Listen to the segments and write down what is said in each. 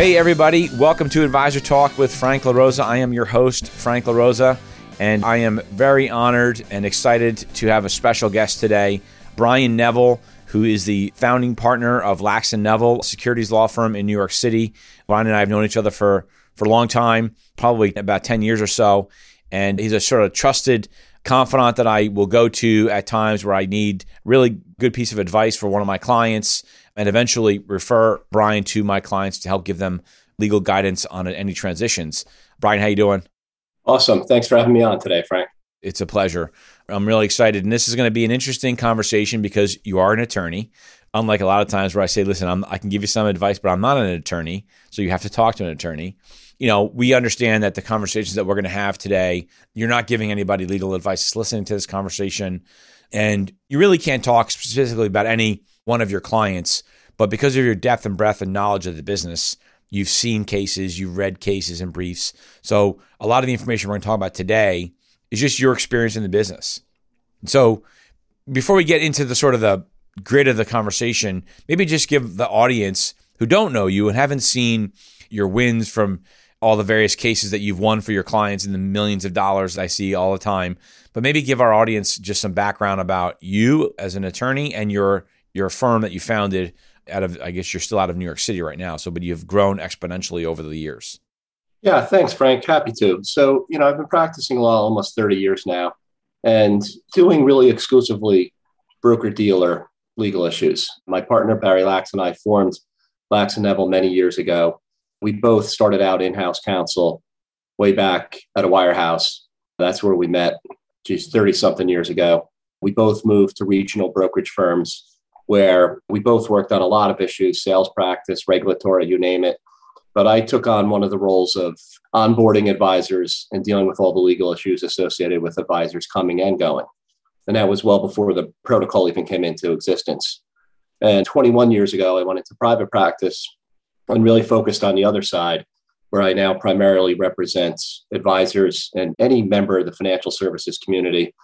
Hey, everybody. Welcome to Advisor Talk with Frank LaRosa. I am your host, Frank LaRosa, and I am very honored and excited to have a special guest today, Brian Neville, who is the founding partner of Lax and Neville, securities law firm in New York City. Brian and I have known each other for, for a long time, probably about 10 years or so, and he's a sort of trusted confidant that I will go to at times where I need really good piece of advice for one of my clients and eventually refer Brian to my clients to help give them legal guidance on any transitions. Brian, how you doing? Awesome. Thanks for having me on today, Frank. It's a pleasure. I'm really excited. And this is going to be an interesting conversation because you are an attorney. Unlike a lot of times where I say, listen, I'm, i can give you some advice, but I'm not an attorney. So you have to talk to an attorney. You know, we understand that the conversations that we're going to have today, you're not giving anybody legal advice, just listening to this conversation. And you really can't talk specifically about any one of your clients, but because of your depth and breadth and knowledge of the business, you've seen cases, you've read cases and briefs. So a lot of the information we're going to talk about today is just your experience in the business. So before we get into the sort of the grid of the conversation, maybe just give the audience who don't know you and haven't seen your wins from all the various cases that you've won for your clients and the millions of dollars I see all the time. But maybe give our audience just some background about you as an attorney and your your firm that you founded out of I guess you're still out of New York City right now. So but you've grown exponentially over the years. Yeah, thanks, Frank. Happy to. So, you know, I've been practicing law almost 30 years now and doing really exclusively broker dealer legal issues. My partner, Barry Lax, and I formed Lax and Neville many years ago. We both started out in house counsel way back at a wirehouse. That's where we met, geez, 30 something years ago. We both moved to regional brokerage firms where we both worked on a lot of issues sales practice, regulatory, you name it. But I took on one of the roles of onboarding advisors and dealing with all the legal issues associated with advisors coming and going. And that was well before the protocol even came into existence. And 21 years ago, I went into private practice and really focused on the other side, where I now primarily represent advisors and any member of the financial services community.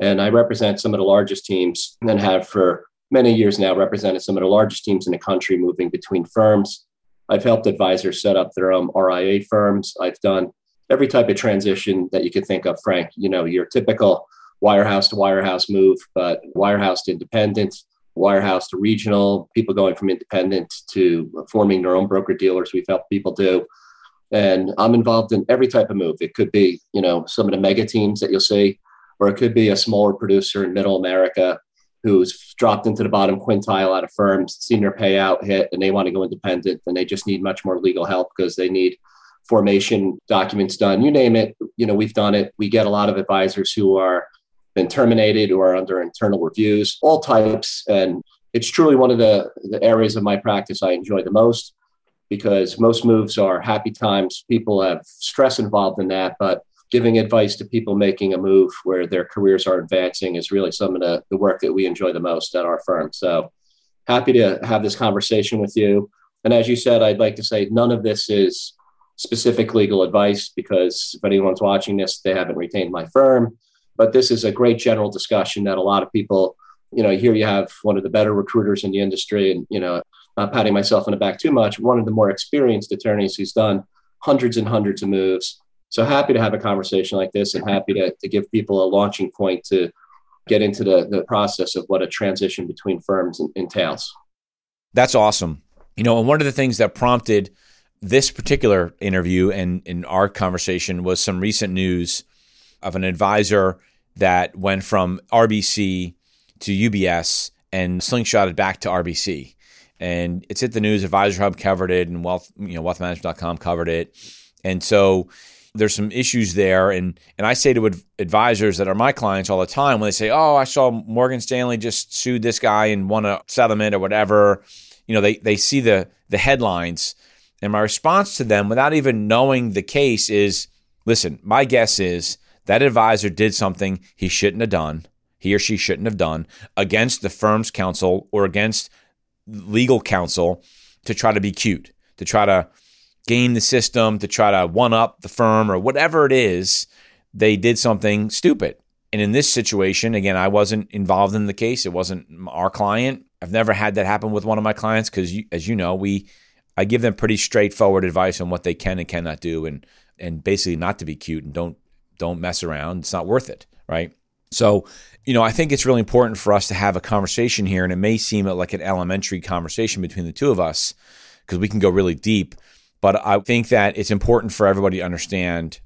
And I represent some of the largest teams and have for many years now represented some of the largest teams in the country moving between firms I've helped advisors set up their own RIA firms. I've done every type of transition that you could think of, Frank. You know, your typical wirehouse to wirehouse move, but wirehouse to independent, wirehouse to regional, people going from independent to forming their own broker dealers. We've helped people do. And I'm involved in every type of move. It could be, you know, some of the mega teams that you'll see, or it could be a smaller producer in middle America who's dropped into the bottom quintile out of firms, their payout hit, and they want to go independent, and they just need much more legal help because they need formation documents done. You name it, you know, we've done it. We get a lot of advisors who are been terminated or are under internal reviews, all types, and it's truly one of the, the areas of my practice I enjoy the most because most moves are happy times. People have stress involved in that, but giving advice to people making a move where their careers are advancing is really some of the, the work that we enjoy the most at our firm. So happy to have this conversation with you. And as you said, I'd like to say none of this is specific legal advice because if anyone's watching this, they haven't retained my firm. But this is a great general discussion that a lot of people, you know, here you have one of the better recruiters in the industry, and you know, not patting myself on the back too much, one of the more experienced attorneys who's done hundreds and hundreds of moves so happy to have a conversation like this and happy to, to give people a launching point to get into the, the process of what a transition between firms entails. That's awesome. You know, and one of the things that prompted this particular interview and in our conversation was some recent news of an advisor that went from RBC to UBS and slingshotted back to RBC. And it's hit the news. Advisor Hub covered it, and wealth, you know, wealthmanagement.com covered it. And so there's some issues there and and I say to advisors that are my clients all the time when they say, "Oh, I saw Morgan Stanley just sued this guy and won a settlement or whatever." You know, they they see the the headlines and my response to them without even knowing the case is listen, my guess is that advisor did something he shouldn't have done, he or she shouldn't have done against the firm's counsel or against legal counsel to try to be cute, to try to game the system, to try to one up the firm or whatever it is. They did something stupid. And in this situation, again, I wasn't involved in the case. It wasn't our client. I've never had that happen with one of my clients because, as you know, we I give them pretty straightforward advice on what they can and cannot do, and and basically not to be cute and don't don't mess around. It's not worth it, right? So, you know, I think it's really important for us to have a conversation here, and it may seem like an elementary conversation between the two of us because we can go really deep. But I think that it's important for everybody to understand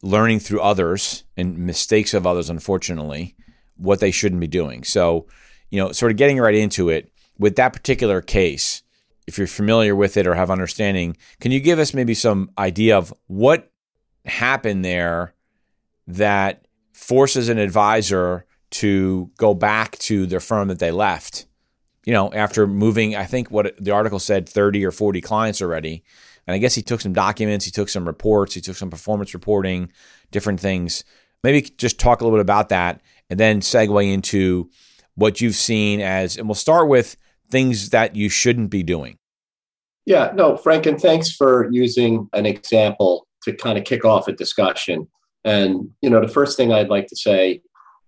learning through others and mistakes of others, unfortunately, what they shouldn't be doing. So, you know, sort of getting right into it with that particular case, if you're familiar with it or have understanding, can you give us maybe some idea of what happened there that forces an advisor to go back to their firm that they left? You know, after moving, I think what the article said 30 or 40 clients already and I guess he took some documents, he took some reports, he took some performance reporting, different things. Maybe just talk a little bit about that and then segue into what you've seen as, and we'll start with things that you shouldn't be doing. Yeah, no, Frank, and thanks for using an example to kind of kick off a discussion. And, you know, the first thing I'd like to say,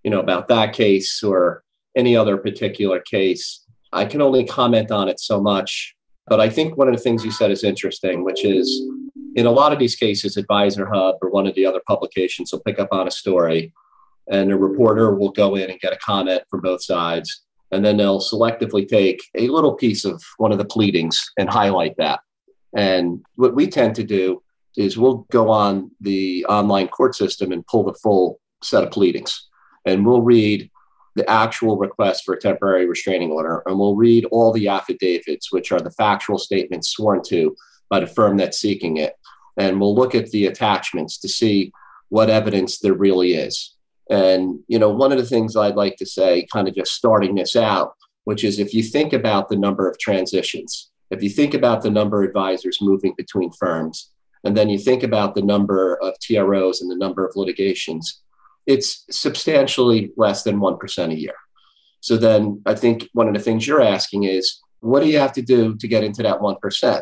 you know, about that case or any other particular case, I can only comment on it so much but I think one of the things you said is interesting, which is in a lot of these cases, Advisor Hub or one of the other publications will pick up on a story, and a reporter will go in and get a comment from both sides. And then they'll selectively take a little piece of one of the pleadings and highlight that. And what we tend to do is we'll go on the online court system and pull the full set of pleadings. And we'll read the actual request for a temporary restraining order, and we'll read all the affidavits, which are the factual statements sworn to by the firm that's seeking it. And we'll look at the attachments to see what evidence there really is. And, you know, one of the things I'd like to say, kind of just starting this out, which is if you think about the number of transitions, if you think about the number of advisors moving between firms, and then you think about the number of TROs and the number of litigations, it's substantially less than 1% a year. So then I think one of the things you're asking is, what do you have to do to get into that 1%?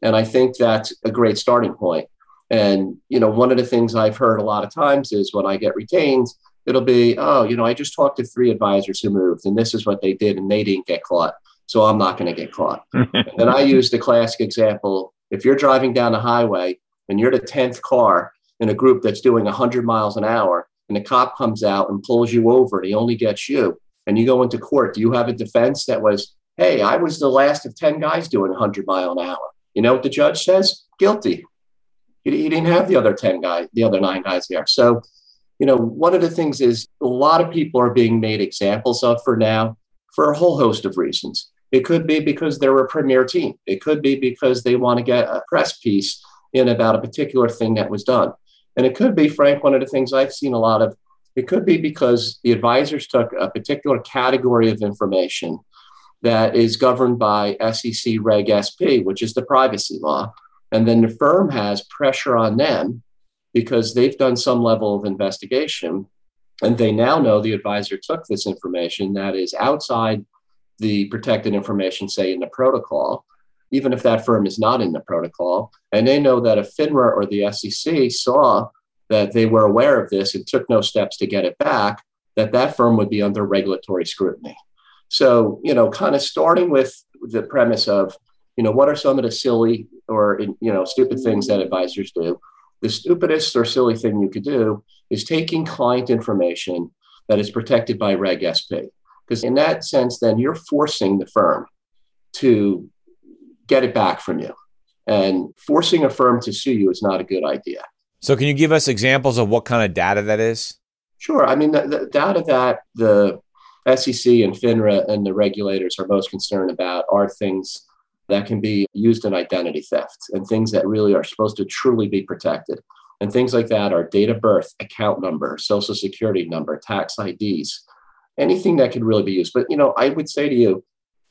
And I think that's a great starting point. And, you know, one of the things I've heard a lot of times is when I get retained, it'll be, oh, you know, I just talked to three advisors who moved and this is what they did and they didn't get caught. So I'm not going to get caught. and I use the classic example. If you're driving down the highway and you're the 10th car in a group that's doing 100 miles an hour and the cop comes out and pulls you over and he only gets you and you go into court, do you have a defense that was, hey, I was the last of 10 guys doing 100 mile an hour? You know what the judge says? Guilty. He, he didn't have the other 10 guys, the other nine guys there. So, you know, one of the things is a lot of people are being made examples of for now for a whole host of reasons. It could be because they're a premier team. It could be because they want to get a press piece in about a particular thing that was done. And it could be, Frank, one of the things I've seen a lot of, it could be because the advisors took a particular category of information that is governed by SEC Reg SP, which is the privacy law. And then the firm has pressure on them because they've done some level of investigation. And they now know the advisor took this information that is outside the protected information, say in the protocol, even if that firm is not in the protocol. And they know that if FINRA or the SEC saw that they were aware of this and took no steps to get it back, that that firm would be under regulatory scrutiny. So, you know, kind of starting with the premise of, you know, what are some of the silly or, you know, stupid things that advisors do? The stupidest or silly thing you could do is taking client information that is protected by Reg SP. Because in that sense, then you're forcing the firm to get it back from you. And forcing a firm to sue you is not a good idea. So, can you give us examples of what kind of data that is? Sure. I mean, the, the data that the SEC and FINRA and the regulators are most concerned about are things that can be used in identity theft and things that really are supposed to truly be protected. And things like that are date of birth, account number, social security number, tax IDs, anything that could really be used. But, you know, I would say to you,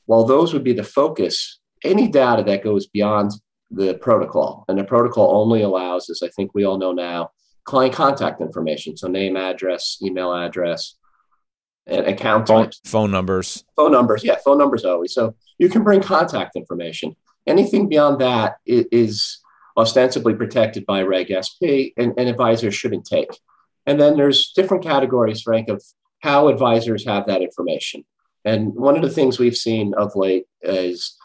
while those would be the focus any data that goes beyond the protocol, and the protocol only allows, as I think we all know now, client contact information. So name, address, email address, and account phone, types. phone numbers. Phone numbers. Yeah, phone numbers always. So you can bring contact information. Anything beyond that is ostensibly protected by Reg SP and, and advisors shouldn't take. And then there's different categories, Frank, of how advisors have that information. And one of the things we've seen of late is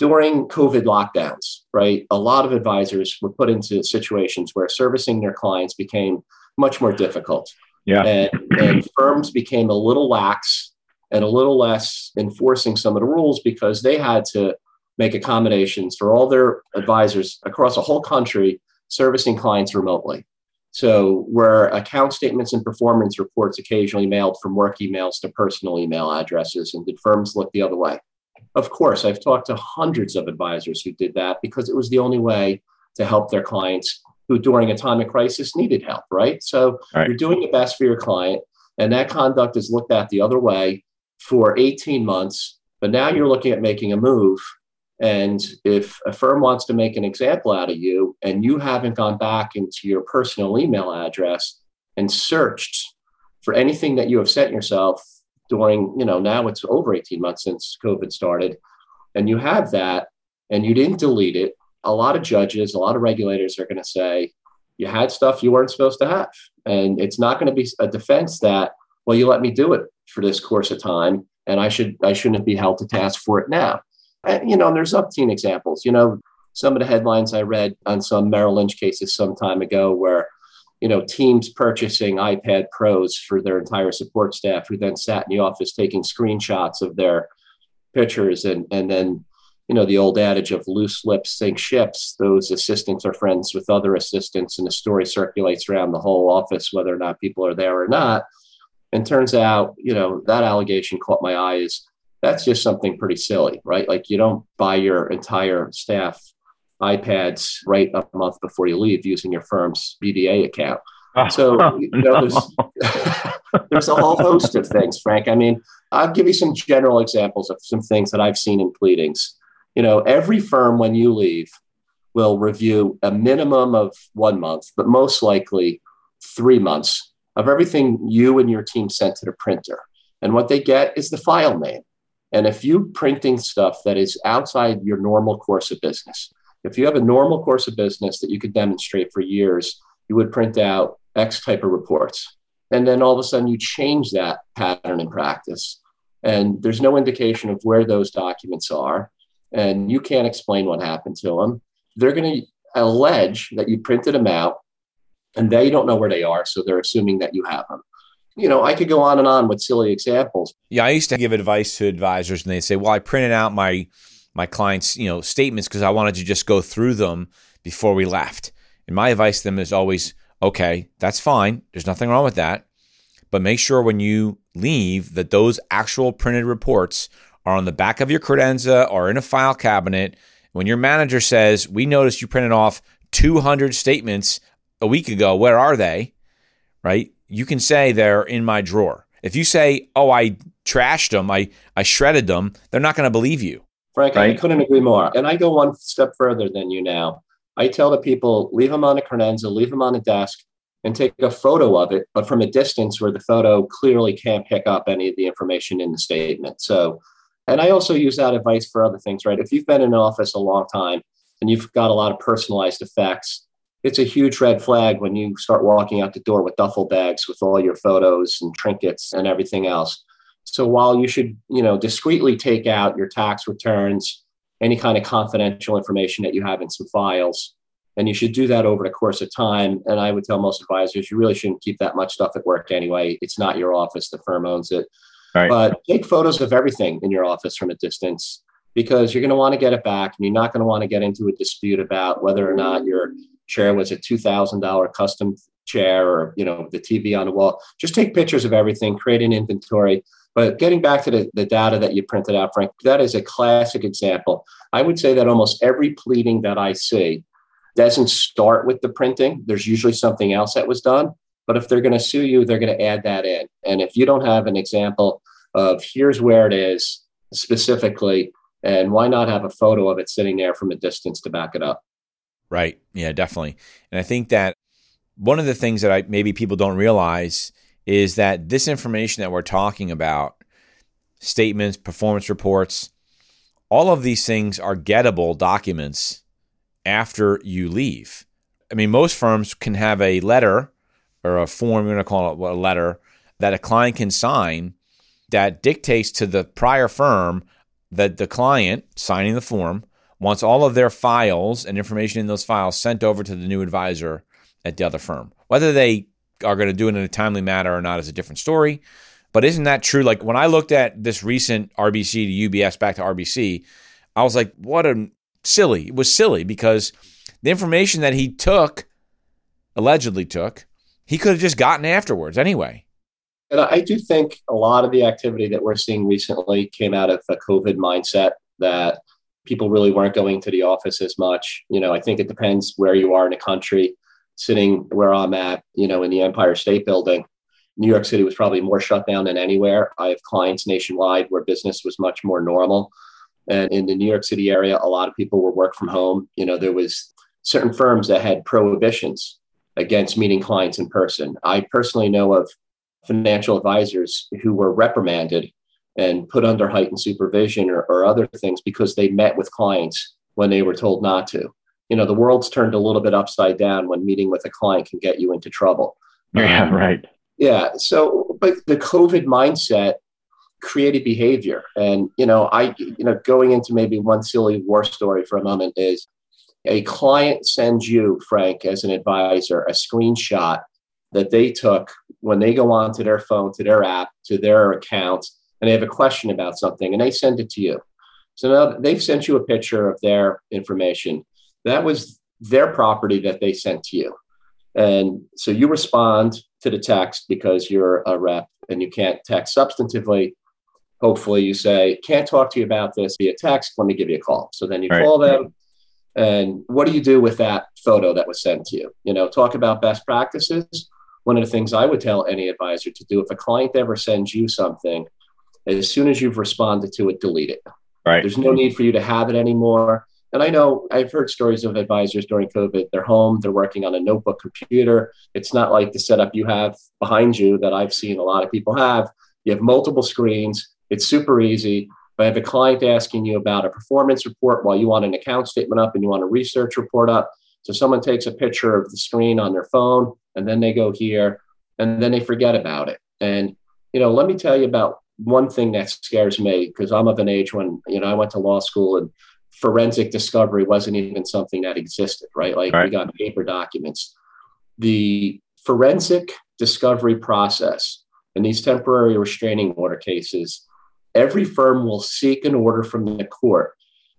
during COVID lockdowns, right? A lot of advisors were put into situations where servicing their clients became much more difficult. Yeah. And, and firms became a little lax and a little less enforcing some of the rules because they had to make accommodations for all their advisors across a whole country servicing clients remotely. So, where account statements and performance reports occasionally mailed from work emails to personal email addresses, and did firms look the other way? Of course, I've talked to hundreds of advisors who did that because it was the only way to help their clients who, during a time of crisis, needed help, right? So right. you're doing the best for your client, and that conduct is looked at the other way for 18 months. But now you're looking at making a move. And if a firm wants to make an example out of you and you haven't gone back into your personal email address and searched for anything that you have sent yourself during, you know, now it's over 18 months since COVID started, and you have that and you didn't delete it, a lot of judges, a lot of regulators are going to say, you had stuff you weren't supposed to have. And it's not going to be a defense that, well, you let me do it for this course of time and I should I shouldn't be held to task for it now. And, you know, and there's upteen examples. You know, some of the headlines I read on some Merrill Lynch cases some time ago where you know, teams purchasing iPad Pros for their entire support staff, who then sat in the office taking screenshots of their pictures, and and then, you know, the old adage of loose lips sink ships. Those assistants are friends with other assistants, and the story circulates around the whole office, whether or not people are there or not. And turns out, you know, that allegation caught my eye. Is that's just something pretty silly, right? Like you don't buy your entire staff iPads right a month before you leave using your firm's BDA account. Oh, so you know, there's, there's a whole host of things, Frank. I mean, I'll give you some general examples of some things that I've seen in pleadings. You know, every firm when you leave will review a minimum of one month, but most likely three months of everything you and your team sent to the printer. And what they get is the file name. And if you printing stuff that is outside your normal course of business, if you have a normal course of business that you could demonstrate for years, you would print out X type of reports. And then all of a sudden you change that pattern in practice. And there's no indication of where those documents are. And you can't explain what happened to them. They're going to allege that you printed them out and they don't know where they are. So they're assuming that you have them. You know, I could go on and on with silly examples. Yeah, I used to give advice to advisors and they'd say, well, I printed out my my clients, you know, statements because I wanted to just go through them before we left. And my advice to them is always, okay, that's fine. There's nothing wrong with that. But make sure when you leave that those actual printed reports are on the back of your credenza or in a file cabinet. When your manager says, We noticed you printed off 200 statements a week ago, where are they? Right? You can say they're in my drawer. If you say, Oh, I trashed them, I, I shredded them, they're not going to believe you. Frank, right? I couldn't agree more. And I go one step further than you now. I tell the people, leave them on a credenza, leave them on a desk, and take a photo of it, but from a distance where the photo clearly can't pick up any of the information in the statement. So, and I also use that advice for other things, right? If you've been in an office a long time and you've got a lot of personalized effects, it's a huge red flag when you start walking out the door with duffel bags with all your photos and trinkets and everything else. So while you should, you know, discreetly take out your tax returns, any kind of confidential information that you have in some files, and you should do that over the course of time. And I would tell most advisors, you really shouldn't keep that much stuff at work anyway. It's not your office; the firm owns it. Right. But take photos of everything in your office from a distance because you're going to want to get it back, and you're not going to want to get into a dispute about whether or not your chair was a two thousand dollar custom chair or you know the TV on the wall. Just take pictures of everything, create an inventory but getting back to the, the data that you printed out, Frank, that is a classic example. I would say that almost every pleading that I see doesn't start with the printing. There's usually something else that was done. But if they're going to sue you, they're going to add that in. And if you don't have an example of here's where it is specifically, and why not have a photo of it sitting there from a distance to back it up? Right. Yeah, definitely. And I think that one of the things that I maybe people don't realize is that this information that we're talking about, statements, performance reports, all of these things are gettable documents after you leave. I mean, most firms can have a letter or a form, we're going to call it a letter, that a client can sign that dictates to the prior firm that the client signing the form wants all of their files and information in those files sent over to the new advisor at the other firm. Whether they are going to do it in a timely manner or not is a different story. But isn't that true? Like when I looked at this recent RBC to UBS back to RBC, I was like, what a silly. It was silly because the information that he took, allegedly took, he could have just gotten afterwards anyway. And I do think a lot of the activity that we're seeing recently came out of the COVID mindset that people really weren't going to the office as much. You know, I think it depends where you are in the country. Sitting where I'm at, you know, in the Empire State Building, New York City was probably more shut down than anywhere. I have clients nationwide where business was much more normal. And in the New York City area, a lot of people were work from home. You know, there was certain firms that had prohibitions against meeting clients in person. I personally know of financial advisors who were reprimanded and put under heightened supervision or, or other things because they met with clients when they were told not to. You know, the world's turned a little bit upside down when meeting with a client can get you into trouble. Yeah, um, right. Yeah. So, but the COVID mindset created behavior. And, you know, I, you know, going into maybe one silly war story for a moment is a client sends you, Frank, as an advisor, a screenshot that they took when they go onto their phone, to their app, to their account, and they have a question about something, and they send it to you. So now they've sent you a picture of their information. That was their property that they sent to you. And so you respond to the text because you're a rep and you can't text substantively. Hopefully, you say, Can't talk to you about this via text. Let me give you a call. So then you right. call them. And what do you do with that photo that was sent to you? You know, talk about best practices one of the things I would tell any advisor to do if a client ever sends you something, as soon as you've responded to it, delete it. Right. There's no need for you to have it anymore. And I know I've heard stories of advisors during COVID. They're home, they're working on a notebook computer. It's not like the setup you have behind you that I've seen a lot of people have. You have multiple screens, it's super easy. If I have a client asking you about a performance report while you want an account statement up and you want a research report up, so someone takes a picture of the screen on their phone and then they go here and then they forget about it. And, you know, let me tell you about one thing that scares me because I'm of an age when, you know, I went to law school and forensic discovery wasn't even something that existed, right? Like right. we got paper documents. The forensic discovery process in these temporary restraining order cases, every firm will seek an order from the court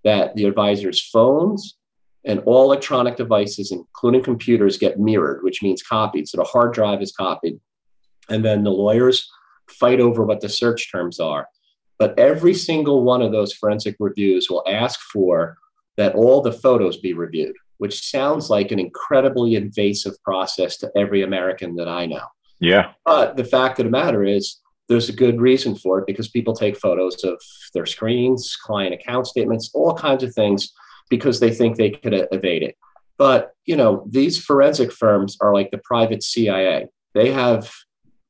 that the advisor's phones and all electronic devices, including computers, get mirrored, which means copied. So the hard drive is copied. And then the lawyers fight over what the search terms are. But every single one of those forensic reviews will ask for that all the photos be reviewed, which sounds like an incredibly invasive process to every American that I know. Yeah. But the fact of the matter is, there's a good reason for it because people take photos of their screens, client account statements, all kinds of things because they think they could evade it. But, you know, these forensic firms are like the private CIA. They have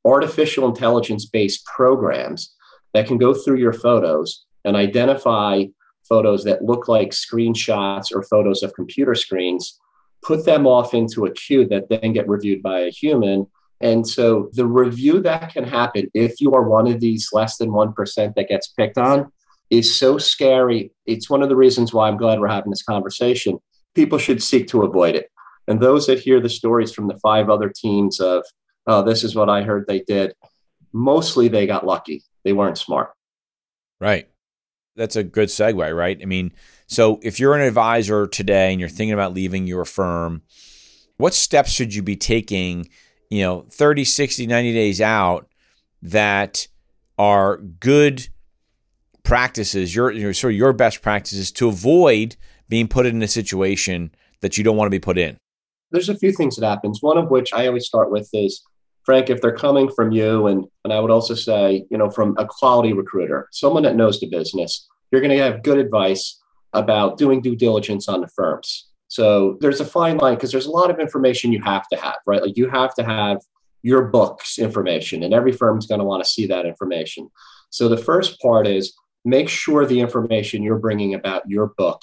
artificial intelligence based programs that can go through your photos and identify photos that look like screenshots or photos of computer screens, put them off into a queue that then get reviewed by a human. And so the review that can happen if you are one of these less than 1% that gets picked on is so scary. It's one of the reasons why I'm glad we're having this conversation. People should seek to avoid it. And those that hear the stories from the five other teams of, oh, this is what I heard they did, mostly they got lucky. They weren't smart. Right. That's a good segue, right? I mean, so if you're an advisor today and you're thinking about leaving your firm, what steps should you be taking, you know, 30, 60, 90 days out that are good practices, your, your sort of your best practices to avoid being put in a situation that you don't want to be put in? There's a few things that happens. One of which I always start with is Frank, if they're coming from you, and and I would also say, you know, from a quality recruiter, someone that knows the business, you're going to have good advice about doing due diligence on the firms. So there's a fine line because there's a lot of information you have to have, right? Like you have to have your books information, and every firm's going to want to see that information. So the first part is make sure the information you're bringing about your book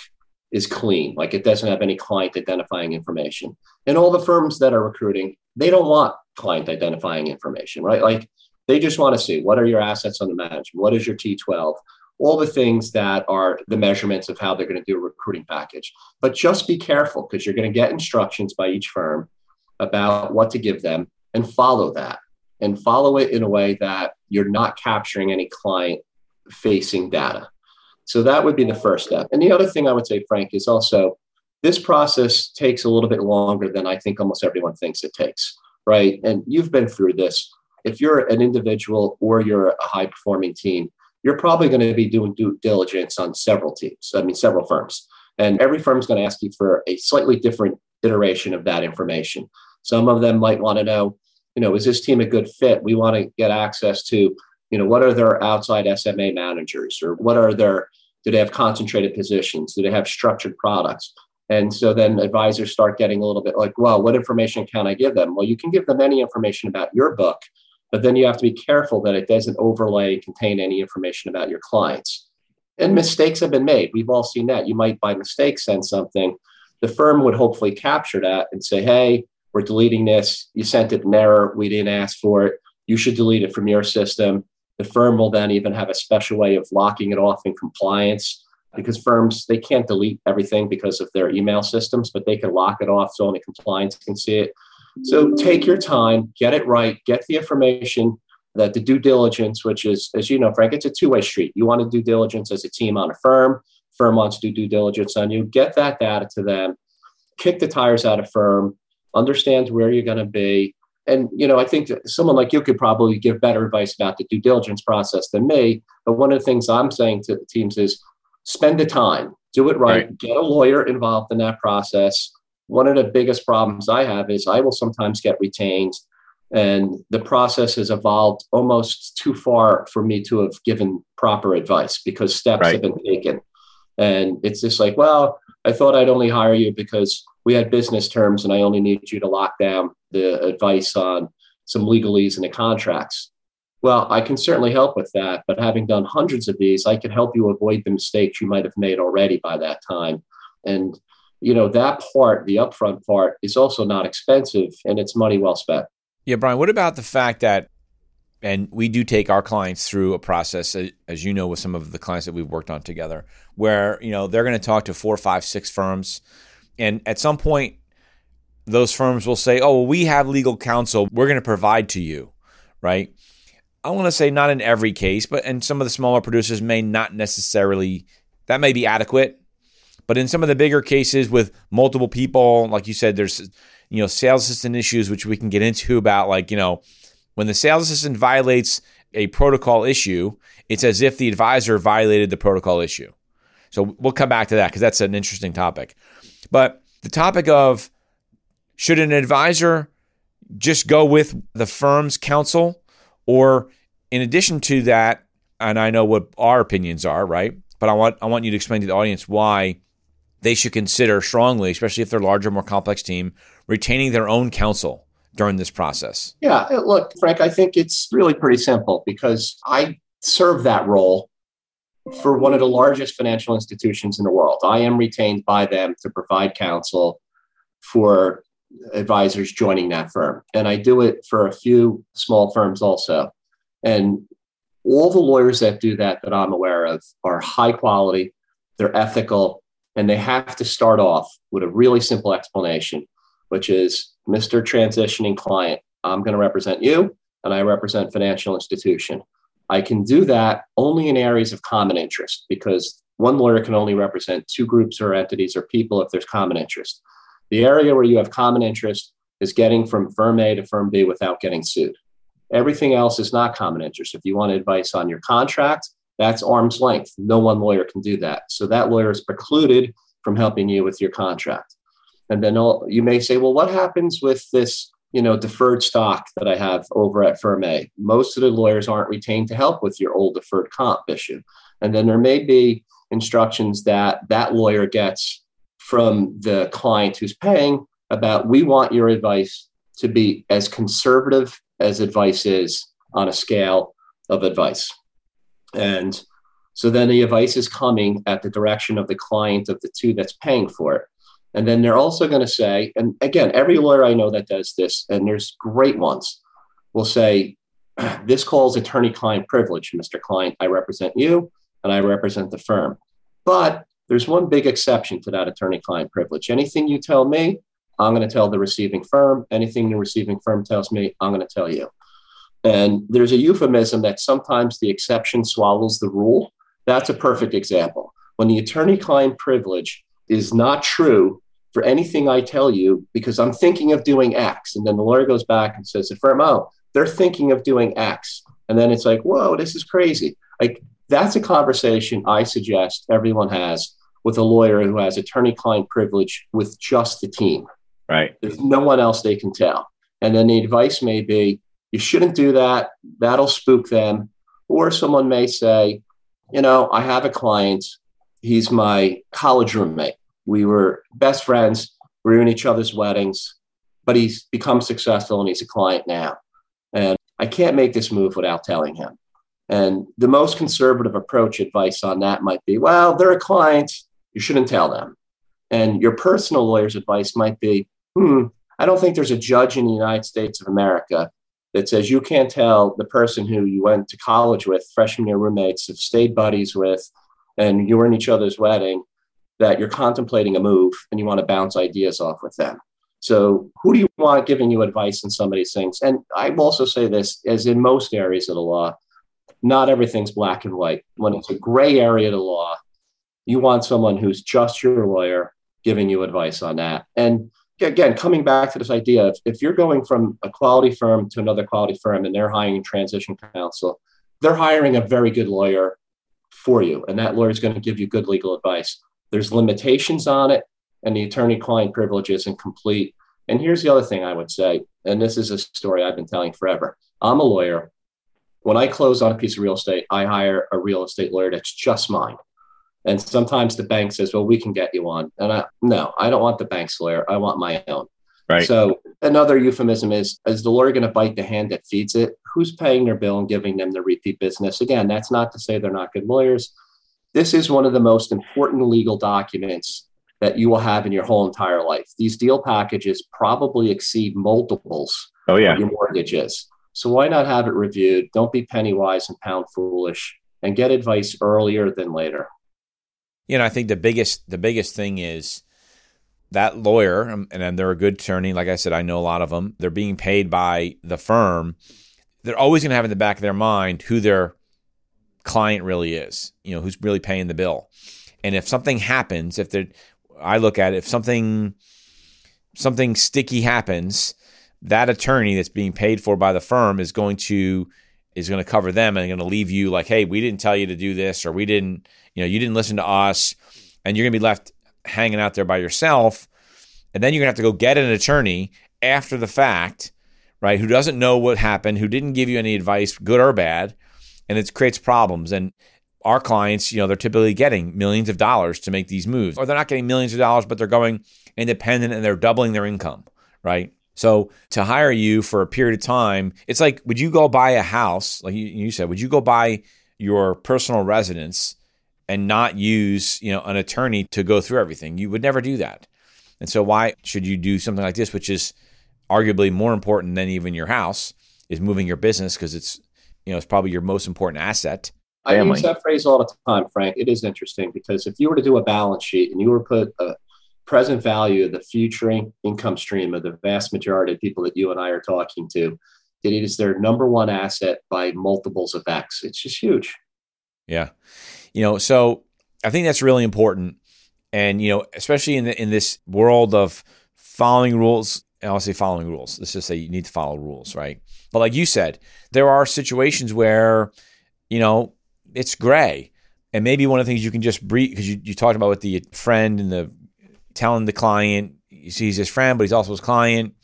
is clean, like it doesn't have any client identifying information. And all the firms that are recruiting, they don't want client identifying information, right? Like they just want to see what are your assets under management, what is your T12, all the things that are the measurements of how they're going to do a recruiting package. But just be careful because you're going to get instructions by each firm about what to give them and follow that and follow it in a way that you're not capturing any client facing data. So that would be the first step. And the other thing I would say, Frank, is also this process takes a little bit longer than I think almost everyone thinks it takes, right? And you've been through this. If you're an individual or you're a high performing team, you're probably going to be doing due diligence on several teams, I mean, several firms. And every firm is going to ask you for a slightly different iteration of that information. Some of them might want to know, you know, is this team a good fit? We want to get access to, you know, what are their outside SMA managers or what are their, do they have concentrated positions? Do they have structured products? And so then advisors start getting a little bit like, well, what information can I give them? Well, you can give them any information about your book, but then you have to be careful that it doesn't overlay, contain any information about your clients. And mistakes have been made. We've all seen that. You might by mistake send something. The firm would hopefully capture that and say, hey, we're deleting this. You sent it in error. We didn't ask for it. You should delete it from your system. The firm will then even have a special way of locking it off in compliance because firms they can't delete everything because of their email systems, but they can lock it off so only compliance can see it. So take your time, get it right, get the information that the due diligence, which is, as you know, Frank, it's a two-way street. You want to do diligence as a team on a firm, firm wants to do due diligence on you. Get that data to them, kick the tires out of firm, understand where you're going to be. And you know, I think someone like you could probably give better advice about the due diligence process than me. But one of the things I'm saying to the teams is spend the time, do it right, right. get a lawyer involved in that process one of the biggest problems I have is I will sometimes get retained, and the process has evolved almost too far for me to have given proper advice because steps right. have been taken. And it's just like, well, I thought I'd only hire you because we had business terms and I only need you to lock down the advice on some legalese in the contracts. Well, I can certainly help with that, but having done hundreds of these, I can help you avoid the mistakes you might have made already by that time. And you know, that part, the upfront part, is also not expensive and it's money well spent. Yeah, Brian, what about the fact that, and we do take our clients through a process, as you know, with some of the clients that we've worked on together, where, you know, they're going to talk to four, five, six firms. And at some point, those firms will say, oh, well, we have legal counsel. We're going to provide to you, right? I want to say not in every case, but and some of the smaller producers may not necessarily, that may be adequate but in some of the bigger cases with multiple people, like you said, there's you know sales assistant issues, which we can get into about like you know when the sales assistant violates a protocol issue, it's as if the advisor violated the protocol issue. So we'll come back to that because that's an interesting topic. But the topic of should an advisor just go with the firm's counsel, or in addition to that, and I know what our opinions are, right? But I want I want you to explain to the audience why they should consider strongly, especially if they're larger, more complex team, retaining their own counsel during this process? Yeah, look, Frank, I think it's really pretty simple because I serve that role for one of the largest financial institutions in the world. I am retained by them to provide counsel for advisors joining that firm. And I do it for a few small firms also. And all the lawyers that do that that I'm aware of are high quality, they're ethical, and they have to start off with a really simple explanation, which is Mr. Transitioning Client, I'm going to represent you and I represent financial institution. I can do that only in areas of common interest because one lawyer can only represent two groups or entities or people if there's common interest. The area where you have common interest is getting from firm A to firm B without getting sued. Everything else is not common interest. If you want advice on your contract, that's arm's length. No one lawyer can do that. So that lawyer is precluded from helping you with your contract. And then you may say, well, what happens with this, you know, deferred stock that I have over at firm A? Most of the lawyers aren't retained to help with your old deferred comp issue. And then there may be instructions that that lawyer gets from the client who's paying about we want your advice to be as conservative as advice is on a scale of advice. And so then the advice is coming at the direction of the client of the two that's paying for it. And then they're also going to say, and again, every lawyer I know that does this, and there's great ones, will say, ah, This calls attorney client privilege, Mr. Client. I represent you and I represent the firm. But there's one big exception to that attorney client privilege. Anything you tell me, I'm going to tell the receiving firm. Anything the receiving firm tells me, I'm going to tell you. And there's a euphemism that sometimes the exception swallows the rule. That's a perfect example. When the attorney client privilege is not true for anything I tell you because I'm thinking of doing X. And then the lawyer goes back and says, the firm, oh, they're thinking of doing X. And then it's like, whoa, this is crazy. Like that's a conversation I suggest everyone has with a lawyer who has attorney client privilege with just the team. Right. There's no one else they can tell. And then the advice may be you shouldn't do that. That'll spook them. Or someone may say, you know, I have a client. He's my college roommate. We were best friends. We were in each other's weddings, but he's become successful and he's a client now. And I can't make this move without telling him. And the most conservative approach advice on that might be, well, they're a client. You shouldn't tell them. And your personal lawyer's advice might be, hmm, I don't think there's a judge in the United States of America that says you can't tell the person who you went to college with, freshman year roommates, have stayed buddies with, and you're in each other's wedding, that you're contemplating a move and you want to bounce ideas off with them. So, who do you want giving you advice in some of these things? And I also say this, as in most areas of the law, not everything's black and white. When it's a gray area of the law, you want someone who's just your lawyer giving you advice on that. And again, coming back to this idea of if you're going from a quality firm to another quality firm and they're hiring transition counsel, they're hiring a very good lawyer for you, and that lawyer is going to give you good legal advice. There's limitations on it, and the attorney client privilege isn't complete. And here's the other thing I would say, and this is a story I've been telling forever. I'm a lawyer. When I close on a piece of real estate, I hire a real estate lawyer that's just mine. And sometimes the bank says, well, we can get you on. And I, no, I don't want the bank's lawyer. I want my own. Right. So another euphemism is, is the lawyer going to bite the hand that feeds it? Who's paying their bill and giving them the repeat business? Again, that's not to say they're not good lawyers. This is one of the most important legal documents that you will have in your whole entire life. These deal packages probably exceed multiples oh, yeah. of your mortgages. So why not have it reviewed? Don't be penny wise and pound foolish and get advice earlier than later you know, I think the biggest the biggest thing is that lawyer, and they're a good attorney. Like I said, I know a lot of them. They're being paid by the firm. They're always going to have in the back of their mind who their client really is. You know, who's really paying the bill. And if something happens, if they're, I look at it, if something something sticky happens, that attorney that's being paid for by the firm is going to is going to cover them and going to leave you like, hey, we didn't tell you to do this, or we didn't, you know, you didn't listen to us, and you're going to be left hanging out there by yourself. And then you're going to have to go get an attorney after the fact, right, who doesn't know what happened, who didn't give you any advice, good or bad, and it creates problems. And our clients, you know, they're typically getting millions of dollars to make these moves, or they're not getting millions of dollars, but they're going independent and they're doubling their income, right? So to hire you for a period of time, it's like, would you go buy a house? Like you, said, would you go buy your personal residence and not use, you know, an attorney to go through everything? You would never do that. And so why should you do something like this, which is arguably more important than even your house, is moving your business because it's, you know, it's probably your most important asset. I use that phrase all the time, Frank. It is interesting because if you were to do a balance sheet and you were put a present value of the future income stream of the vast majority of people that you and I are talking to, that it is their number one asset by multiples of X. It's just huge. Yeah. You know, so I think that's really important. And, you know, especially in the, in this world of following rules, I'll say following rules. Let's just say you need to follow rules, right? But like you said, there are situations where, you know, it's gray. And maybe one of the things you can just breathe because you, you talked about with the friend and the telling the client you see he's his friend, but he's also his client.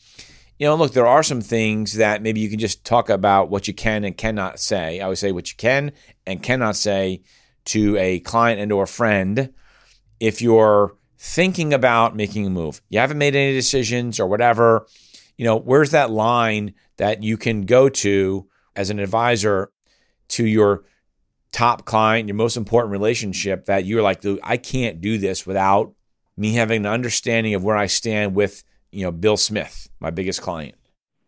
You know, look, there are some things that maybe you can just talk about what you can and cannot say. I would say what you can and cannot say to a client and or friend if you're thinking about making a move. You haven't made any decisions or whatever. You know, where's that line that you can go to as an advisor to your top client, your most important relationship that you're like, I can't do this without me having an understanding of where I stand with, you know, Bill Smith, my biggest client.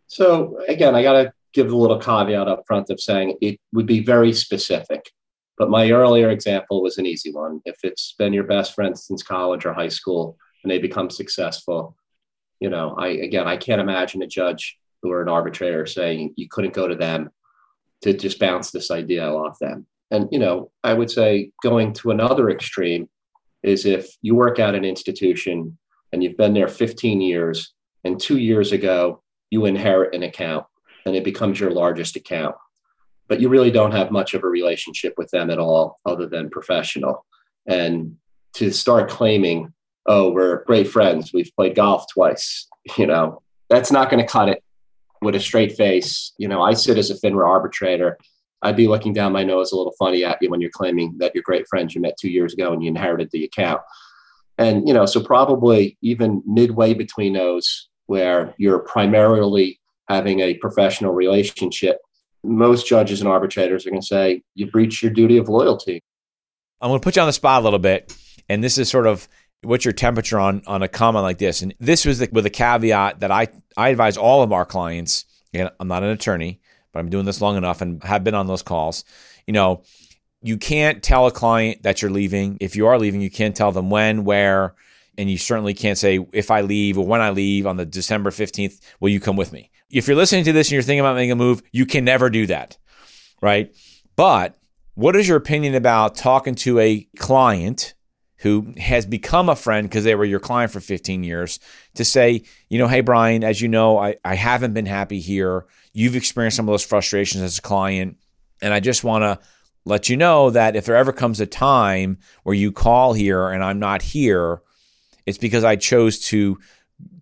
So again, I got to give a little caveat up front of saying it would be very specific. But my earlier example was an easy one. If it's been your best friend since college or high school and they become successful, you know, I again, I can't imagine a judge or an arbitrator saying you couldn't go to them to just bounce this idea off them. And you know, I would say going to another extreme is if you work at an institution and you've been there 15 years and 2 years ago you inherit an account and it becomes your largest account but you really don't have much of a relationship with them at all other than professional. And to start claiming oh we're great friends we've played golf twice you know that's not going to cut it with a straight face. You know i sit as a finra arbitrator. I'd be looking down my nose a little funny at you when you're claiming that you're great friends you met two years ago and you inherited the account. And you know so probably even midway between those where you're primarily having a professional relationship most judges and arbitrators are going to say you breach your duty of loyalty. I'm going to put you on the spot a little bit, and this is sort of what's your temperature on on a comment like this. And this was the, with a caveat that I I advise all of our clients. And I'm not an attorney, but I'm doing this long enough and have been on those calls. You know, you can't tell a client that you're leaving. If you are leaving, you can't tell them when, where, and you certainly can't say if I leave or when I leave on the December 15th, will you come with me? If you're listening to this and you're thinking about making a move, you can never do that, right? But what is your opinion about talking to a client who has become a friend because they were your client for 15 years to say, you know, hey, Brian, as you know, I, I haven't been happy here. You've experienced some of those frustrations as a client. And I just want to let you know that if there ever comes a time where you call here and I'm not here, it's because I chose to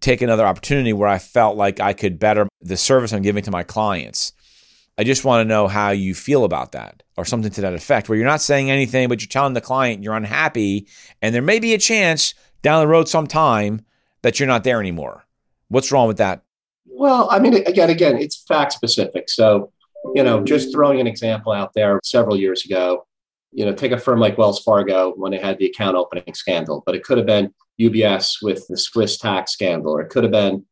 take another opportunity where I felt like I could better the service I'm giving to my clients. I just want to know how you feel about that or something to that effect, where you're not saying anything, but you're telling the client you're unhappy. And there may be a chance down the road sometime that you're not there anymore. What's wrong with that? Well, I mean, again, again, it's fact specific. So, you know, just throwing an example out there several years ago, you know, take a firm like Wells Fargo when they had the account opening scandal, but it could have been UBS with the Swiss tax scandal, or it could have been,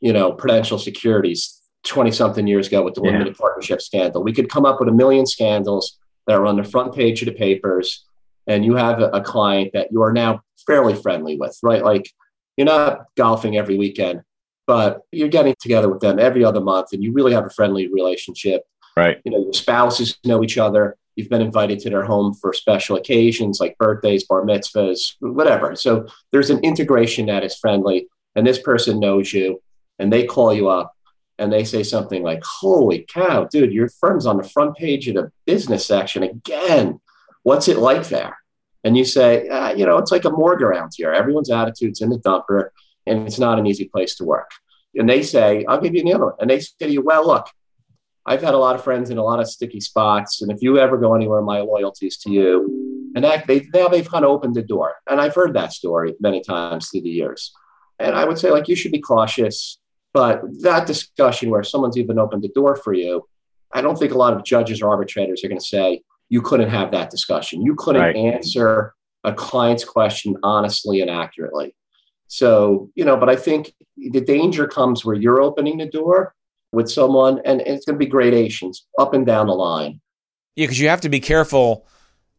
you know, Prudential Securities 20 something years ago with the yeah. limited partnership scandal. We could come up with a million scandals that are on the front page of the papers, and you have a, a client that you are now fairly friendly with, right? Like you're not golfing every weekend, but you're getting together with them every other month, and you really have a friendly relationship. Right. You know, your spouses know each other You've been invited to their home for special occasions like birthdays, bar mitzvahs, whatever. So there's an integration that is friendly, and this person knows you, and they call you up and they say something like, Holy cow, dude, your firm's on the front page of the business section again. What's it like there? And you say, ah, You know, it's like a morgue around here. Everyone's attitude's in the dumper, and it's not an easy place to work. And they say, I'll give you the other one. And they say to you, Well, look, I've had a lot of friends in a lot of sticky spots. And if you ever go anywhere, my loyalty is to you. And that, they, now they've kind of opened the door. And I've heard that story many times through the years. And I would say, like, you should be cautious. But that discussion where someone's even opened the door for you, I don't think a lot of judges or arbitrators are going to say, you couldn't have that discussion. You couldn't right. answer a client's question honestly and accurately. So, you know, but I think the danger comes where you're opening the door with someone, and it's going to be gradations up and down the line. Yeah, because you have to be careful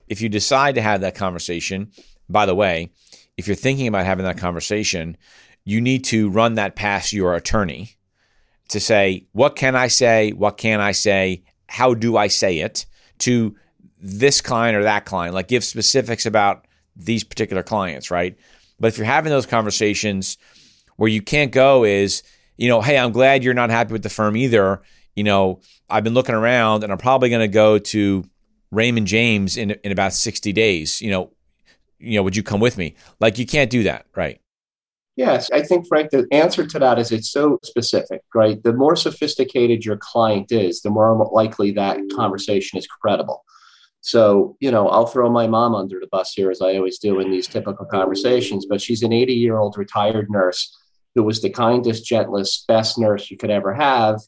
if you decide to have that conversation. By the way, if you're thinking about having that conversation, you need to run that past your attorney to say, what can I say? What can I say? How do I say it to this client or that client? Like give specifics about these particular clients, right? But if you're having those conversations where you can't go is, you know, hey, I'm glad you're not happy with the firm either. You know, I've been looking around and I'm probably going to go to Raymond James in in about 60 days. You know, you know, would you come with me? Like you can't do that, right? Yes, I think Frank the answer to that is it's so specific, right? The more sophisticated your client is, the more likely that conversation is credible. So, you know, I'll throw my mom under the bus here, as I always do in these typical conversations, but she's an 80 year old retired nurse who was the kindest, gentlest, best nurse you could ever have.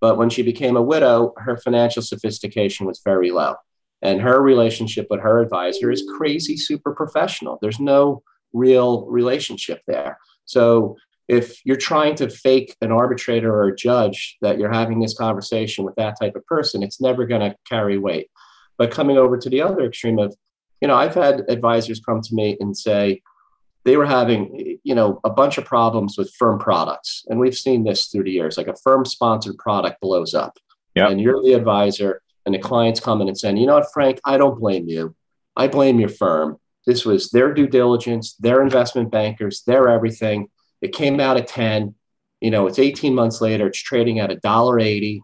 But when she became a widow, her financial sophistication was very low. And her relationship with her advisor is crazy, super professional. There's no real relationship there. So if you're trying to fake an arbitrator or a judge that you're having this conversation with that type of person, it's never going to carry weight. But coming over to the other extreme of, you know, I've had advisors come to me and say they were having, you know, a bunch of problems with firm products. And we've seen this through the years, like a firm sponsored product blows up. Yep. And you're the advisor, and the client's coming and saying, you know what, Frank, I don't blame you. I blame your firm. This was their due diligence, their investment bankers, their everything. It came out at 10. You know, it's 18 months later, it's trading at a dollar 80.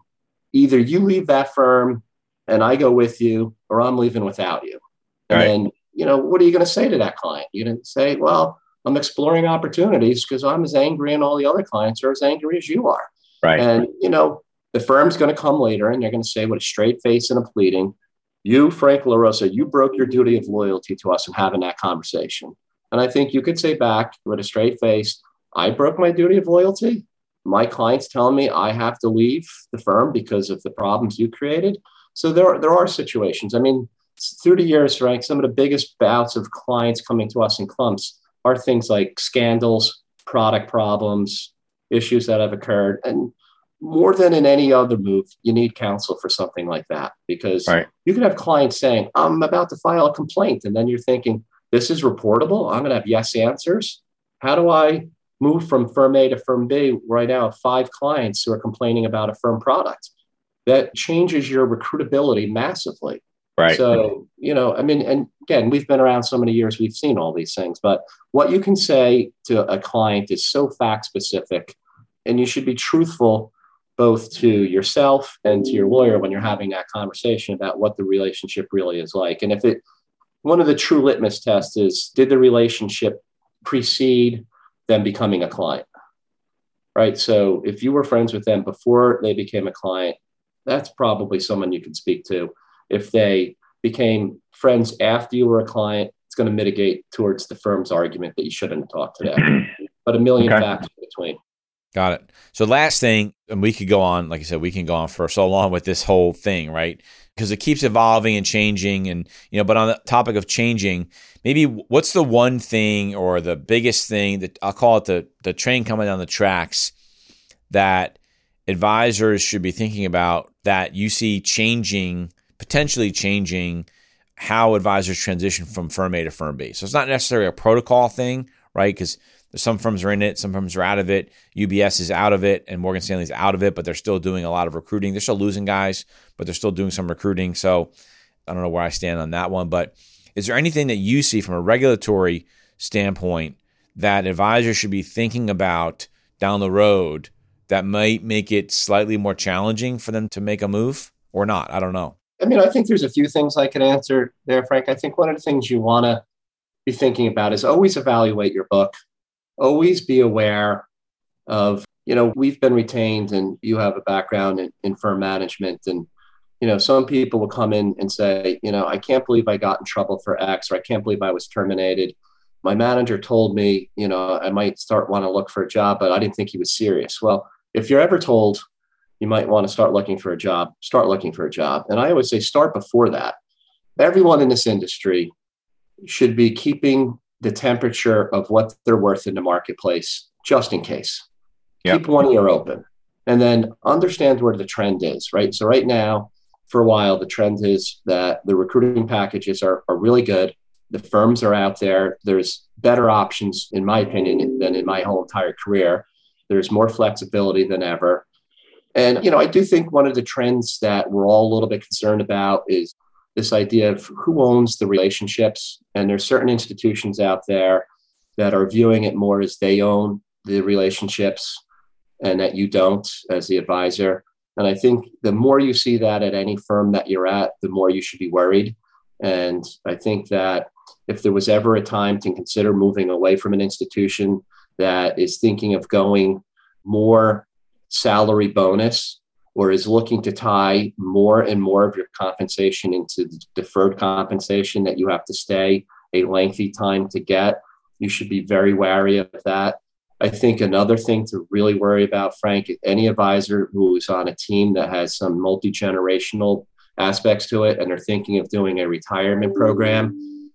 Either you leave that firm and I go with you, or I'm leaving without you. And right. then, you know, what are you going to say to that client? You didn't say, well, I'm exploring opportunities because I'm as angry and all the other clients are as angry as you are. Right. And, you know, the firm's going to come later and they're going to say with a straight face and a pleading, you, Frank LaRosa, you broke your duty of loyalty to us in having that conversation. And I think you could say back with a straight face, I broke my duty of loyalty. My client's telling me I have to leave the firm because of the problems you created. So there, there are situations. I mean, through the years, Frank, some of the biggest bouts of clients coming to us in clumps are things like scandals, product problems, issues that have occurred. And more than in any other move, you need counsel for something like that because right. you can have clients saying, I'm about to file a complaint. And then you're thinking, this is reportable. I'm going to have yes answers. How do I move from firm A to firm B right now? Five clients who are complaining about a firm product that changes your recruitability massively. Right. So, you know, I mean, and again, we've been around so many years, we've seen all these things, but what you can say to a client is so fact specific, and you should be truthful both to yourself and to your lawyer when you're having that conversation about what the relationship really is like. And if it, one of the true litmus tests is did the relationship precede them becoming a client? Right. So if you were friends with them before they became a client, that's probably someone you can speak to. If they became friends after you were a client, it's going to mitigate towards the firm's argument that you shouldn't talk to them. but a million okay. factors between. Got it. So last thing, and we could go on, like I said, we can go on for so long with this whole thing, right? Because it keeps evolving and changing, and you know. But on the topic of changing, maybe what's the one thing or the biggest thing that I'll call it the the train coming down the tracks that advisors should be thinking about that you see changing, potentially changing how advisors transition from firm A to firm B. So it's not necessarily a protocol thing, right? Because some firms are in it, some firms are out of it. UBS is out of it, and Morgan Stanley's out of it, but they're still doing a lot of recruiting. They're still losing guys, but they're still doing some recruiting. So I don't know where I stand on that one. But is there anything that you see from a regulatory standpoint that advisors should be thinking about down the road that might make it slightly more challenging for them to make a move or not? I don't know. I mean, I think there's a few things I could answer there, Frank. I think one of the things you want to be thinking about is always evaluate your book. Always be aware of, you know, we've been retained and you have a background in, in firm management. And, you know, some people will come in and say, you know, I can't believe I got in trouble for X or I can't believe I was terminated. My manager told me, you know, I might start want to look for a job, but I didn't think he was serious. Well, if you're ever told you might want to start looking for a job, start looking for a job. And I always say start before that. Everyone in this industry should be keeping the temperature of what they're worth in the marketplace just in case. Yep. Keep one ear open and then understand where the trend is, right? So, right now, for a while, the trend is that the recruiting packages are, are really good. The firms are out there. There's better options, in my opinion, than in my whole entire career. There's more flexibility than ever. And, you know, I do think one of the trends that we're all a little bit concerned about is this idea of who owns the relationships. And there's certain institutions out there that are viewing it more as they own the relationships and that you don't as the advisor. And I think the more you see that at any firm that you're at, the more you should be worried. And I think that if there was ever a time to consider moving away from an institution that is thinking of going more salary bonus or is looking to tie more and more of your compensation into deferred compensation that you have to stay a lengthy time to get, you should be very wary of that. I think another thing to really worry about, Frank, any advisor who is on a team that has some multi generational aspects to it and are thinking of doing a retirement program,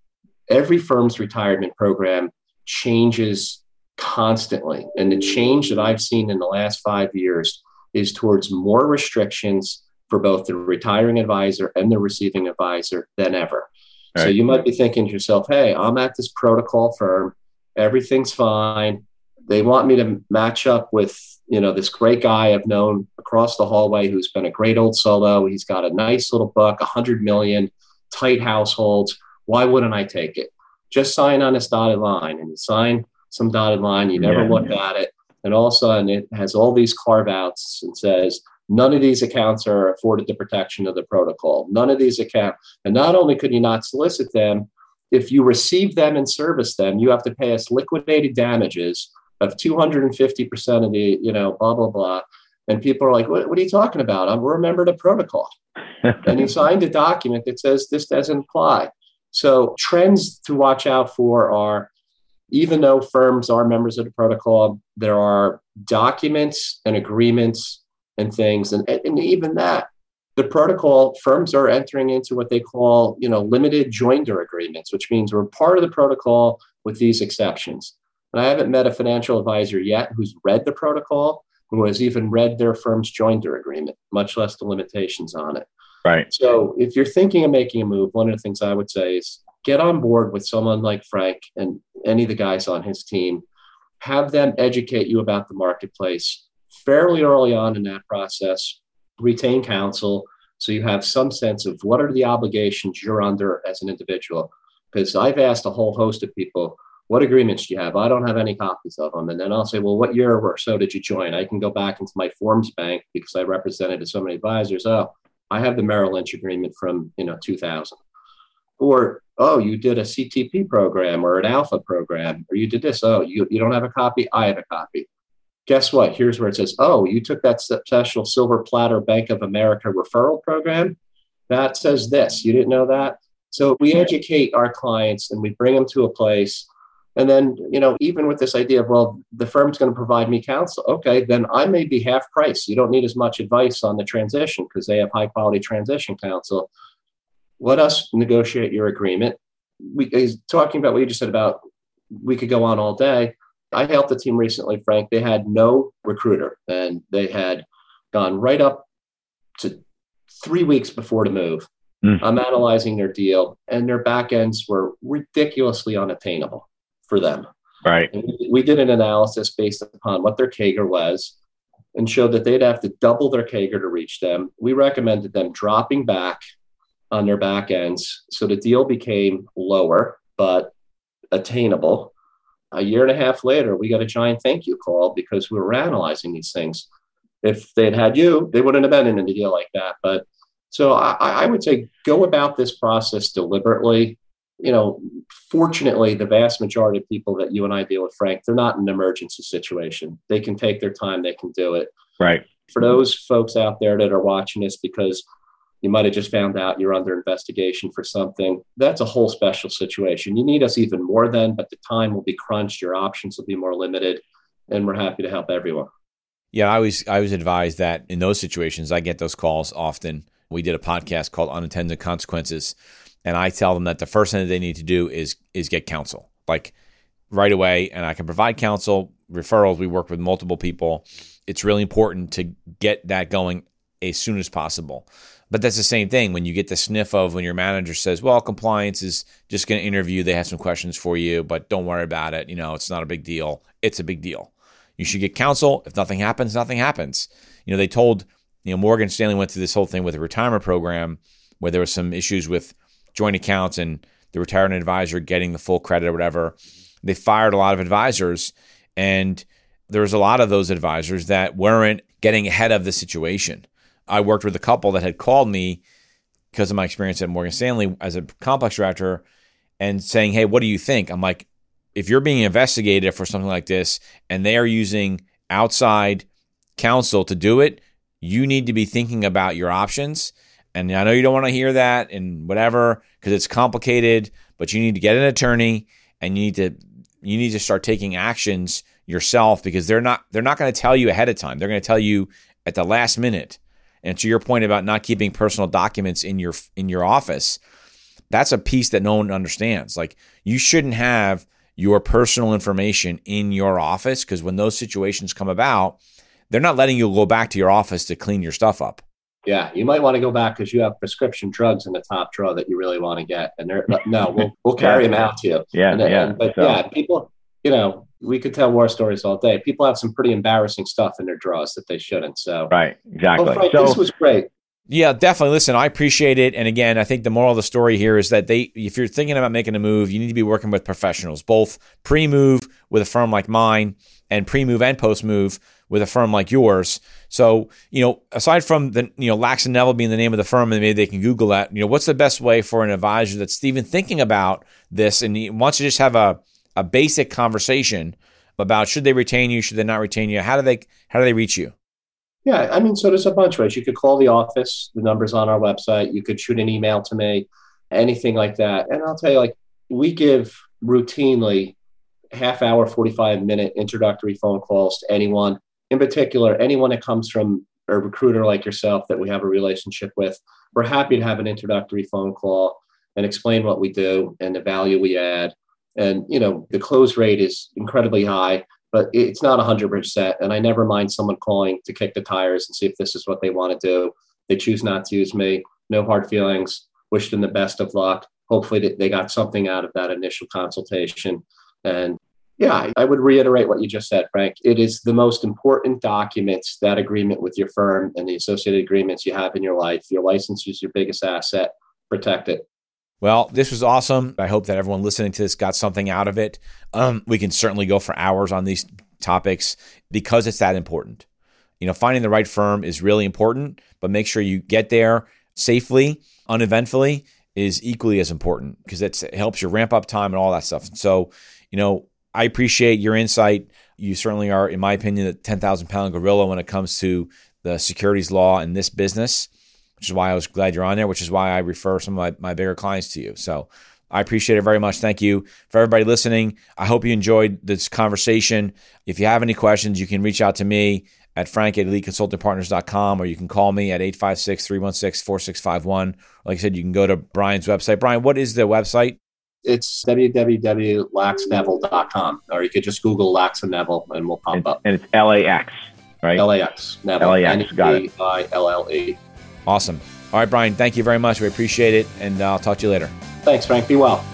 every firm's retirement program changes constantly. And the change that I've seen in the last five years is towards more restrictions for both the retiring advisor and the receiving advisor than ever. Right. So you might be thinking to yourself, hey, I'm at this protocol firm, everything's fine. They want me to match up with, you know, this great guy I've known across the hallway who's been a great old solo. He's got a nice little book, a hundred million, tight households. Why wouldn't I take it? Just sign on this dotted line and you sign some dotted line. You never yeah, looked yeah. at it. And all of a sudden it has all these carve outs and says, none of these accounts are afforded the protection of the protocol. None of these accounts. And not only could you not solicit them, if you receive them and service them, you have to pay us liquidated damages of 250% of the, you know, blah, blah, blah. And people are like, what, what are you talking about? I'm remember the protocol. and he signed a document that says this doesn't apply. So trends to watch out for are even though firms are members of the protocol, there are documents and agreements and things. And, and even that, the protocol firms are entering into what they call, you know, limited joinder agreements, which means we're part of the protocol with these exceptions. And I haven't met a financial advisor yet who's read the protocol, who has even read their firm's joinder agreement, much less the limitations on it. Right. So if you're thinking of making a move, one of the things I would say is get on board with someone like Frank and any of the guys on his team. Have them educate you about the marketplace fairly early on in that process. Retain counsel so you have some sense of what are the obligations you're under as an individual. Because I've asked a whole host of people, what agreements do you have? I don't have any copies of them. And then I'll say, well, what year or so did you join? I can go back into my forms bank because I represented so many advisors. Oh, I have the Merrill Lynch agreement from, you know, 2000. Or, oh, you did a CTP program or an alpha program, or you did this. Oh, you, you don't have a copy? I have a copy. Guess what? Here's where it says, oh, you took that special silver platter Bank of America referral program. That says this. You didn't know that? So we educate our clients and we bring them to a place. And then, you know, even with this idea of, well, the firm's going to provide me counsel. Okay, then I may be half price. You don't need as much advice on the transition because they have high quality transition counsel let us negotiate your agreement. We he's talking about what you just said about we could go on all day. I helped a team recently, Frank. They had no recruiter and they had gone right up to three weeks before the move. Mm. I'm analyzing their deal and their back ends were ridiculously unattainable for them. Right. We, we did an analysis based upon what their CAGR was and showed that they'd have to double their CAGR to reach them. We recommended them dropping back on their back ends. So the deal became lower, but attainable. A year and a half later, we got a giant thank you call because we were analyzing these things. If they'd had you, they wouldn't have been in a deal like that. But so I, I would say go about this process deliberately. You know, fortunately, the vast majority of people that you and I deal with, Frank, they're not in an emergency situation. They can take their time, they can do it. Right. For those folks out there that are watching this because you might have just found out you're under investigation for something. That's a whole special situation. You need us even more then, but the time will be crunched, your options will be more limited, and we're happy to help everyone. Yeah, I was I was advised that in those situations, I get those calls often. We did a podcast called Unintended Consequences, and I tell them that the first thing they need to do is is get counsel, like right away. And I can provide counsel, referrals. We work with multiple people. It's really important to get that going as soon as possible. But that's the same thing when you get the sniff of when your manager says, "Well, compliance is just going to interview. They have some questions for you, but don't worry about it. You know, it's not a big deal. It's a big deal. You should get counsel. If nothing happens, nothing happens." You know, they told you know Morgan Stanley went through this whole thing with a retirement program where there was some issues with joint accounts and the retirement advisor getting the full credit or whatever. They fired a lot of advisors, and there was a lot of those advisors that weren't getting ahead of the situation I worked with a couple that had called me because of my experience at Morgan Stanley as a complex director and saying, Hey, what do you think? I'm like, if you're being investigated for something like this and they are using outside counsel to do it, you need to be thinking about your options. And I know you don't want to hear that and whatever because it's complicated, but you need to get an attorney and you need to you need to start taking actions yourself because they're not they're not going to tell you ahead of time. They're going to tell you at the last minute. And to your point about not keeping personal documents in your in your office, that's a piece that no one understands. Like you shouldn't have your personal information in your office because when those situations come about, they're not letting you go back to your office to clean your stuff up. Yeah, you might want to go back because you have prescription drugs in the top drawer that you really want to get, and they're no, we'll we'll carry yeah. them out to you. Yeah, and, yeah. And, but so. yeah, people, you know, we could tell war stories all day. People have some pretty embarrassing stuff in their drawers that they shouldn't. So right, exactly. Well, Frank, so, this was great. Yeah, definitely. Listen, I appreciate it. And again, I think the moral of the story here is that they, if you're thinking about making a move, you need to be working with professionals, both pre-move with a firm like mine, and pre-move and post-move with a firm like yours. So, you know, aside from the, you know, Lax and Neville being the name of the firm, and maybe they can Google that. You know, what's the best way for an advisor that's even thinking about this and he wants to just have a a basic conversation about should they retain you, should they not retain you? How do they how do they reach you? Yeah, I mean, so there's a bunch of ways. You could call the office, the number's on our website. You could shoot an email to me, anything like that. And I'll tell you, like, we give routinely half hour, 45 minute introductory phone calls to anyone, in particular, anyone that comes from a recruiter like yourself that we have a relationship with. We're happy to have an introductory phone call and explain what we do and the value we add. And, you know, the close rate is incredibly high but it's not 100%. And I never mind someone calling to kick the tires and see if this is what they want to do. They choose not to use me. No hard feelings. Wish them the best of luck. Hopefully, they got something out of that initial consultation. And yeah, I would reiterate what you just said, Frank. It is the most important documents, that agreement with your firm and the associated agreements you have in your life. Your license is your biggest asset. Protect it. Well, this was awesome. I hope that everyone listening to this got something out of it. Um, we can certainly go for hours on these topics because it's that important. You know, finding the right firm is really important, but make sure you get there safely, uneventfully is equally as important because it helps your ramp up time and all that stuff. So, you know, I appreciate your insight. You certainly are, in my opinion, the 10,000 pound gorilla when it comes to the securities law in this business which is why I was glad you're on there, which is why I refer some of my, my bigger clients to you. So I appreciate it very much. Thank you for everybody listening. I hope you enjoyed this conversation. If you have any questions, you can reach out to me at frank at eliteconsultingpartners.com or you can call me at 856-316-4651. Like I said, you can go to Brian's website. Brian, what is the website? It's www.laxneville.com or you could just Google Lax and Neville and we'll pop and, up. And it's L-A-X, right? L-A-X, Neville. L-A-X, got it. I-L-L-E. Awesome. All right, Brian, thank you very much. We appreciate it, and uh, I'll talk to you later. Thanks, Frank. Be well.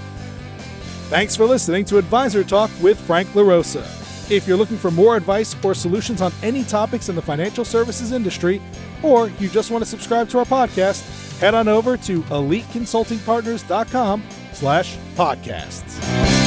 Thanks for listening to Advisor Talk with Frank LaRosa. If you're looking for more advice or solutions on any topics in the financial services industry, or you just want to subscribe to our podcast, head on over to eliteconsultingpartners.com slash podcasts.